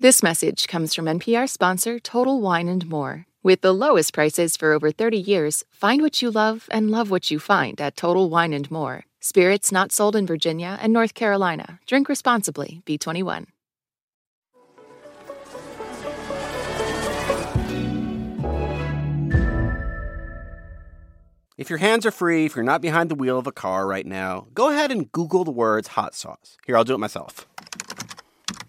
This message comes from NPR sponsor Total Wine and More. With the lowest prices for over 30 years, find what you love and love what you find at Total Wine and More. Spirits not sold in Virginia and North Carolina. Drink responsibly. B21. If your hands are free, if you're not behind the wheel of a car right now, go ahead and Google the words hot sauce. Here, I'll do it myself.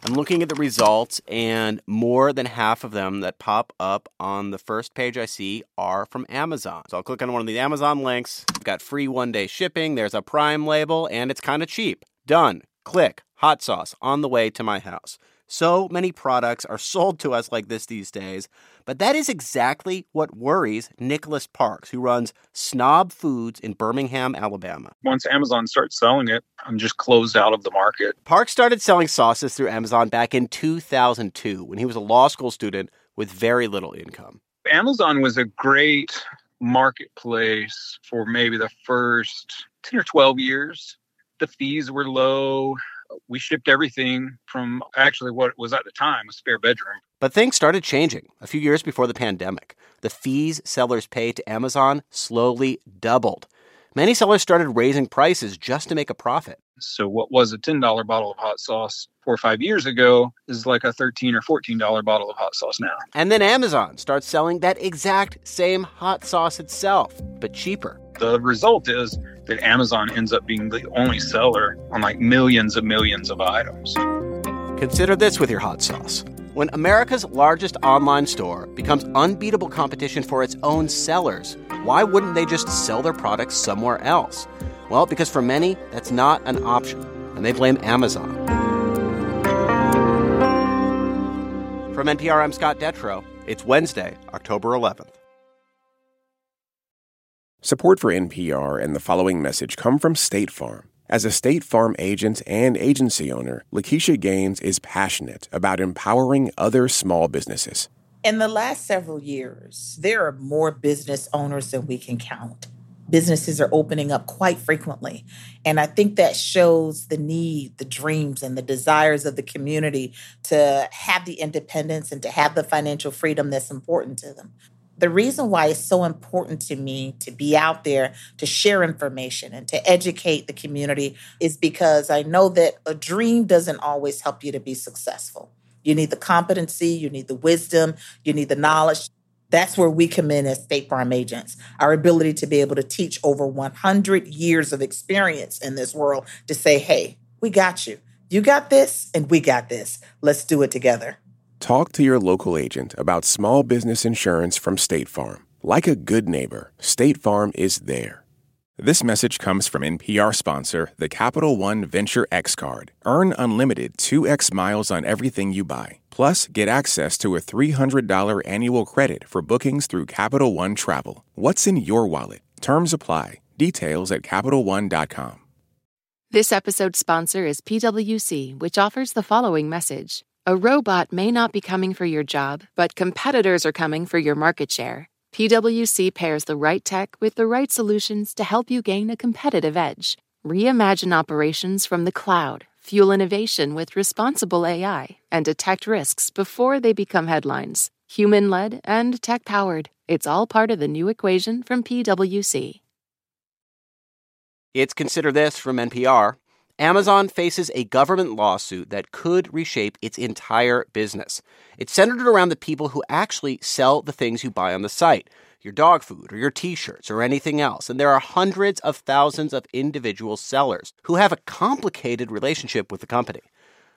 I'm looking at the results, and more than half of them that pop up on the first page I see are from Amazon. So I'll click on one of the Amazon links. I've got free one day shipping, there's a Prime label, and it's kind of cheap. Done. Click. Hot sauce on the way to my house. So many products are sold to us like this these days, but that is exactly what worries Nicholas Parks, who runs Snob Foods in Birmingham, Alabama. Once Amazon starts selling it, I'm just closed out of the market. Parks started selling sauces through Amazon back in 2002 when he was a law school student with very little income. Amazon was a great marketplace for maybe the first 10 or 12 years. The fees were low we shipped everything from actually what was at the time a spare bedroom. But things started changing a few years before the pandemic. The fees sellers pay to Amazon slowly doubled. Many sellers started raising prices just to make a profit. So, what was a $10 bottle of hot sauce four or five years ago is like a 13 or $14 bottle of hot sauce now. And then Amazon starts selling that exact same hot sauce itself, but cheaper. The result is that Amazon ends up being the only seller on like millions and millions of items. Consider this with your hot sauce. When America's largest online store becomes unbeatable competition for its own sellers, why wouldn't they just sell their products somewhere else? Well, because for many, that's not an option, and they blame Amazon. From NPR, I'm Scott Detrow. It's Wednesday, October 11th. Support for NPR and the following message come from State Farm. As a State Farm agent and agency owner, Lakeisha Gaines is passionate about empowering other small businesses. In the last several years, there are more business owners than we can count. Businesses are opening up quite frequently. And I think that shows the need, the dreams, and the desires of the community to have the independence and to have the financial freedom that's important to them the reason why it's so important to me to be out there to share information and to educate the community is because I know that a dream doesn't always help you to be successful. You need the competency, you need the wisdom, you need the knowledge. That's where we come in as State Farm agents. Our ability to be able to teach over 100 years of experience in this world to say, hey, we got you. You got this, and we got this. Let's do it together. Talk to your local agent about small business insurance from State Farm. Like a good neighbor, State Farm is there. This message comes from NPR sponsor, the Capital One Venture X Card. Earn unlimited 2x miles on everything you buy. Plus, get access to a $300 annual credit for bookings through Capital One Travel. What's in your wallet? Terms apply. Details at CapitalOne.com. This episode's sponsor is PWC, which offers the following message. A robot may not be coming for your job, but competitors are coming for your market share. PwC pairs the right tech with the right solutions to help you gain a competitive edge. Reimagine operations from the cloud, fuel innovation with responsible AI, and detect risks before they become headlines. Human led and tech powered. It's all part of the new equation from PwC. It's Consider This from NPR. Amazon faces a government lawsuit that could reshape its entire business. It's centered around the people who actually sell the things you buy on the site your dog food or your t shirts or anything else. And there are hundreds of thousands of individual sellers who have a complicated relationship with the company.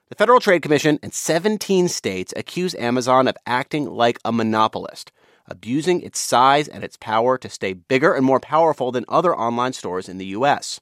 The Federal Trade Commission and 17 states accuse Amazon of acting like a monopolist, abusing its size and its power to stay bigger and more powerful than other online stores in the U.S.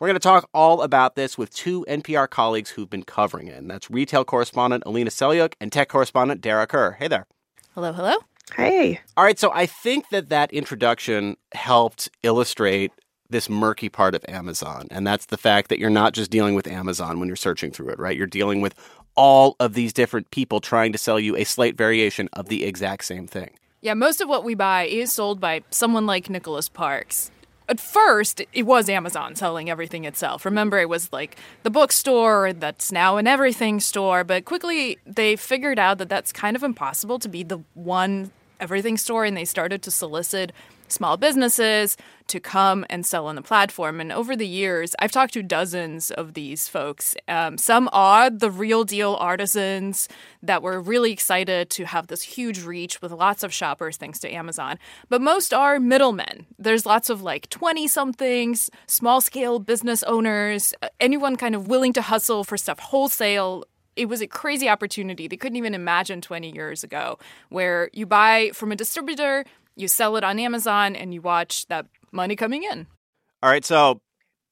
We're going to talk all about this with two NPR colleagues who've been covering it. And that's retail correspondent Alina Selyukh and tech correspondent Dara Kerr. Hey there. Hello, hello. Hey. All right, so I think that that introduction helped illustrate this murky part of Amazon. And that's the fact that you're not just dealing with Amazon when you're searching through it, right? You're dealing with all of these different people trying to sell you a slight variation of the exact same thing. Yeah, most of what we buy is sold by someone like Nicholas Parks at first it was Amazon selling everything itself. Remember, it was like the bookstore that's now an everything store, but quickly they figured out that that's kind of impossible to be the one everything store and they started to solicit small businesses to come and sell on the platform. And over the years, I've talked to dozens of these folks. Um, some are the real deal artisans that were really excited to have this huge reach with lots of shoppers thanks to Amazon. But most are middlemen. There's lots of like 20 somethings, small scale business owners, uh, anyone kind of willing to hustle for stuff wholesale it was a crazy opportunity they couldn't even imagine 20 years ago where you buy from a distributor you sell it on amazon and you watch that money coming in. All right, so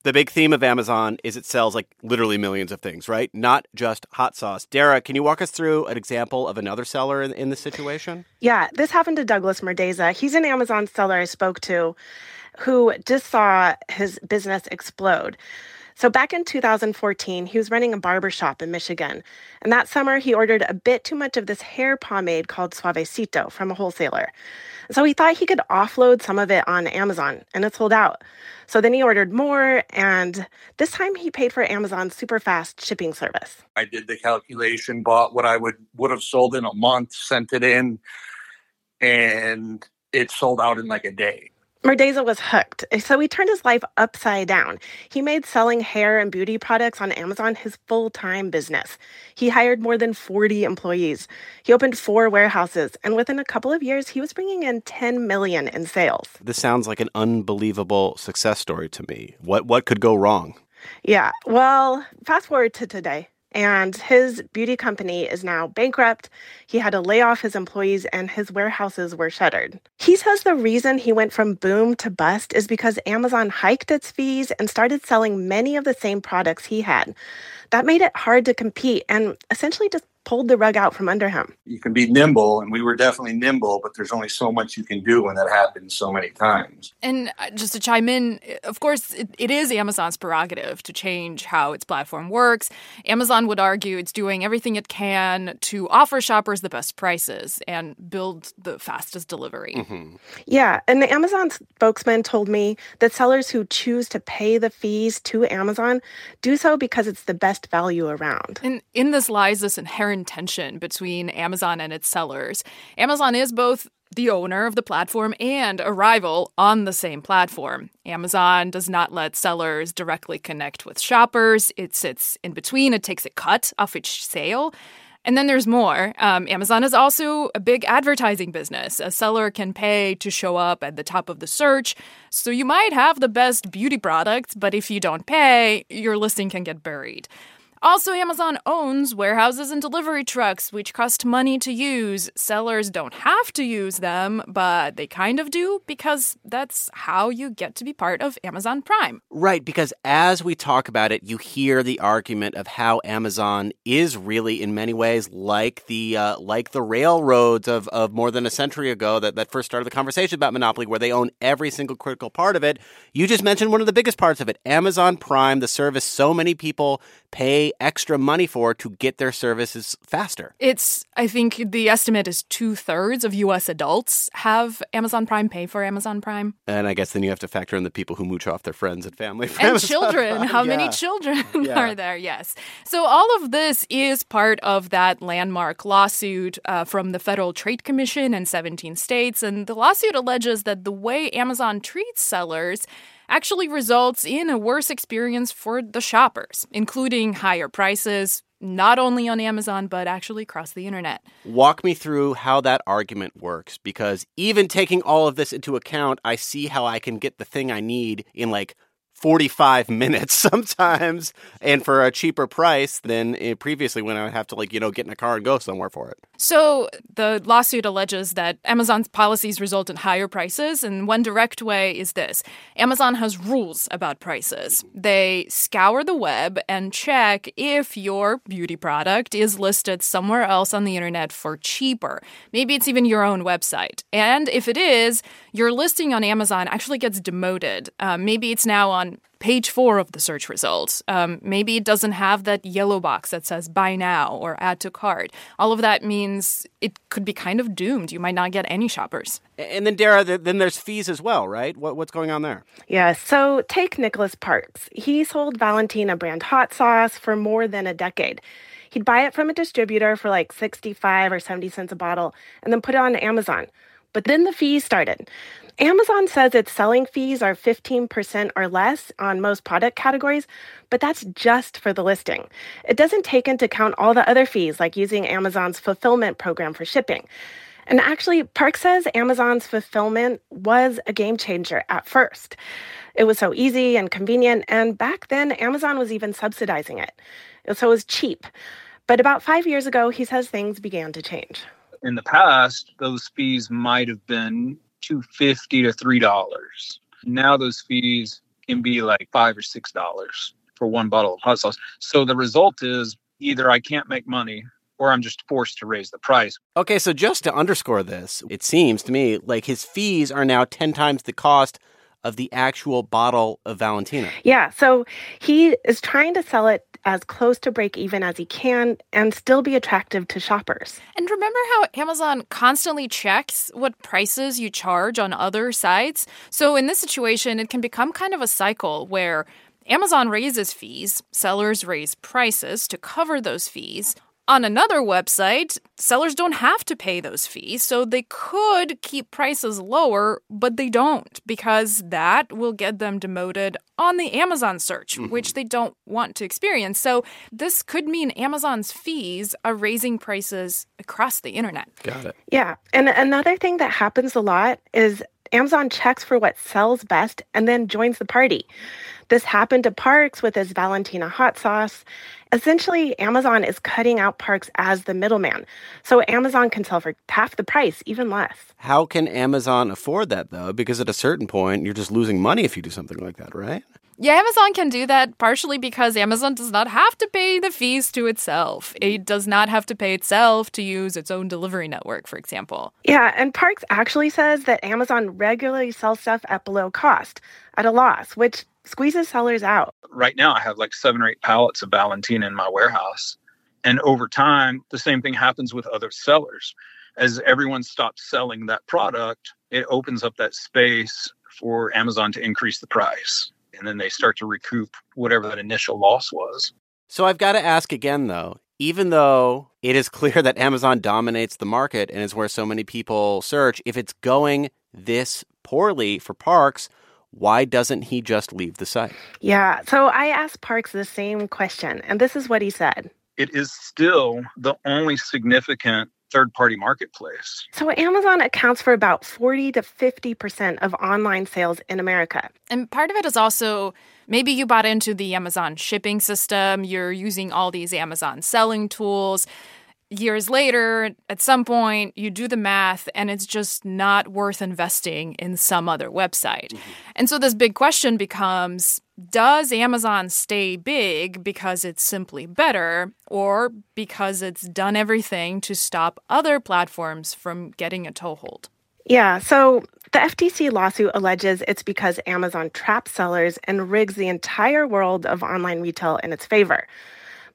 the big theme of Amazon is it sells like literally millions of things, right? Not just hot sauce. Dara, can you walk us through an example of another seller in, in this situation? Yeah, this happened to Douglas Merdeza. He's an Amazon seller I spoke to who just saw his business explode. So back in 2014, he was running a barber shop in Michigan. And that summer, he ordered a bit too much of this hair pomade called Suavecito from a wholesaler. So he thought he could offload some of it on Amazon, and it sold out. So then he ordered more, and this time he paid for Amazon's super fast shipping service. I did the calculation, bought what I would would have sold in a month, sent it in, and it sold out in like a day. Merdeza was hooked, so he turned his life upside down. He made selling hair and beauty products on Amazon his full time business. He hired more than 40 employees. He opened four warehouses, and within a couple of years, he was bringing in 10 million in sales. This sounds like an unbelievable success story to me. What what could go wrong? Yeah. Well, fast forward to today and his beauty company is now bankrupt. He had to lay off his employees and his warehouses were shuttered. He says the reason he went from boom to bust is because Amazon hiked its fees and started selling many of the same products he had. That made it hard to compete and essentially just pulled the rug out from under him. You can be nimble, and we were definitely nimble, but there's only so much you can do when that happens so many times. And uh, just to chime in, of course, it, it is Amazon's prerogative to change how its platform works. Amazon would argue it's doing everything it can to offer shoppers the best prices and build the fastest delivery. Mm-hmm. Yeah, and the Amazon spokesman told me that sellers who choose to pay the fees to Amazon do so because it's the best value around. And in this lies this inherent tension between Amazon and its sellers. Amazon is both the owner of the platform and a rival on the same platform. Amazon does not let sellers directly connect with shoppers. It sits in between, it takes a cut off each sale. And then there's more. Um, Amazon is also a big advertising business. A seller can pay to show up at the top of the search. So you might have the best beauty products, but if you don't pay, your listing can get buried. Also, Amazon owns warehouses and delivery trucks, which cost money to use. Sellers don't have to use them, but they kind of do because that's how you get to be part of Amazon Prime. Right, because as we talk about it, you hear the argument of how Amazon is really, in many ways, like the uh, like the railroads of, of more than a century ago that, that first started the conversation about monopoly, where they own every single critical part of it. You just mentioned one of the biggest parts of it Amazon Prime, the service so many people pay extra money for to get their services faster. It's, I think the estimate is two thirds of US adults have Amazon Prime pay for Amazon Prime. And I guess then you have to factor in the people who mooch off their friends and family. and Amazon children. Prime. How yeah. many children Yeah. are there? Yes. So all of this is part of that landmark lawsuit uh, from the Federal Trade Commission in 17 states. And the lawsuit alleges that the way Amazon treats sellers actually results in a worse experience for the shoppers, including higher prices, not only on Amazon, but actually across the internet. Walk me through how that argument works because even taking all of this into account, I see how I can get the thing I need in like 45 minutes sometimes and for a cheaper price than eh, previously when I would have to like, you know, get in a car and go somewhere for it. So the lawsuit alleges that Amazon's policies result in higher prices, and one direct way is this Amazon has rules about prices. They scour the web and check if your beauty product is listed somewhere else on the internet for cheaper. Maybe it's even your own website. And if it is, your listing on Amazon actually gets demoted. Uh, maybe it's now on page four of the search results. Um, maybe it doesn't have that yellow box that says buy now or add to cart. All of that means it could be kind of doomed. You might not get any shoppers. And then, Dara, then there's fees as well, right? What, what's going on there? Yeah, so take Nicholas Parks. He sold Valentina brand hot sauce for more than a decade. He'd buy it from a distributor for like 65 or 70 cents a bottle and then put it on Amazon. But then the fees started. Amazon says its selling fees are 15% or less on most product categories, but that's just for the listing. It doesn't take into account all the other fees, like using Amazon's fulfillment program for shipping. And actually, Park says Amazon's fulfillment was a game changer at first. It was so easy and convenient, and back then, Amazon was even subsidizing it. So it was cheap. But about five years ago, he says things began to change. In the past, those fees might have been two fifty to three dollars. Now those fees can be like five or six dollars for one bottle of hot sauce. So the result is either I can't make money or I'm just forced to raise the price. Okay, so just to underscore this, it seems to me like his fees are now 10 times the cost of the actual bottle of Valentina. Yeah, so he is trying to sell it as close to break even as he can and still be attractive to shoppers. And remember how Amazon constantly checks what prices you charge on other sites? So in this situation, it can become kind of a cycle where Amazon raises fees, sellers raise prices to cover those fees. On another website, sellers don't have to pay those fees, so they could keep prices lower, but they don't because that will get them demoted on the Amazon search, mm-hmm. which they don't want to experience. So, this could mean Amazon's fees are raising prices across the internet. Got it. Yeah. And another thing that happens a lot is Amazon checks for what sells best and then joins the party. This happened to Parks with his Valentina hot sauce. Essentially, Amazon is cutting out Parks as the middleman. So Amazon can sell for half the price, even less. How can Amazon afford that, though? Because at a certain point, you're just losing money if you do something like that, right? Yeah, Amazon can do that partially because Amazon does not have to pay the fees to itself. It does not have to pay itself to use its own delivery network, for example. Yeah, and Parks actually says that Amazon regularly sells stuff at below cost, at a loss, which squeezes sellers out. Right now, I have like seven or eight pallets of Valentina in my warehouse. And over time, the same thing happens with other sellers. As everyone stops selling that product, it opens up that space for Amazon to increase the price. And then they start to recoup whatever that initial loss was. So I've got to ask again, though, even though it is clear that Amazon dominates the market and is where so many people search, if it's going this poorly for parks, why doesn't he just leave the site? Yeah, so I asked Parks the same question, and this is what he said. It is still the only significant third party marketplace. So Amazon accounts for about 40 to 50% of online sales in America. And part of it is also maybe you bought into the Amazon shipping system, you're using all these Amazon selling tools years later, at some point, you do the math and it's just not worth investing in some other website. Mm-hmm. And so this big question becomes does Amazon stay big because it's simply better or because it's done everything to stop other platforms from getting a toehold? Yeah, so the FTC lawsuit alleges it's because Amazon traps sellers and rigs the entire world of online retail in its favor.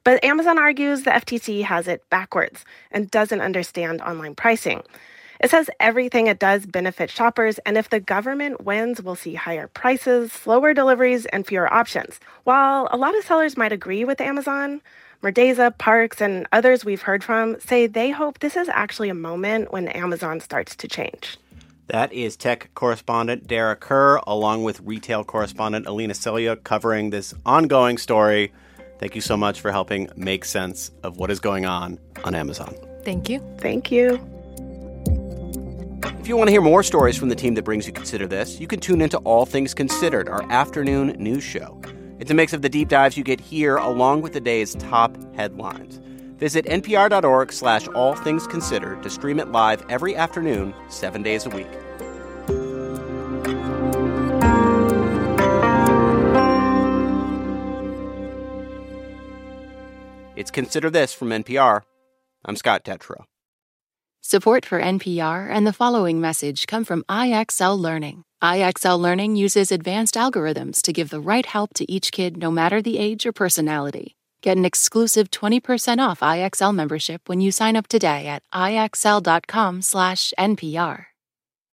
But Amazon argues the FTC has it backwards and doesn't understand online pricing. It says everything it does benefits shoppers, and if the government wins, we'll see higher prices, slower deliveries, and fewer options. While a lot of sellers might agree with Amazon, Merdeza, Parks, and others we've heard from say they hope this is actually a moment when Amazon starts to change. That is tech correspondent Dara Kerr, along with retail correspondent Alina Selyukh, covering this ongoing story Thank you so much for helping make sense of what is going on on Amazon. Thank you. Thank you. If you want to hear more stories from the team that brings you Consider This, you can tune into All Things Considered, our afternoon news show. It's a mix of the deep dives you get here along with the day's top headlines. Visit npr.org slash all things considered to stream it live every afternoon, seven days a week. It's Consider This from NPR. I'm Scott Detrow. Support for NPR and the following message come from IXL Learning. IXL Learning uses advanced algorithms to give the right help to each kid no matter the age or personality. Get an exclusive 20% off IXL membership when you sign up today at IXL.com/NPR.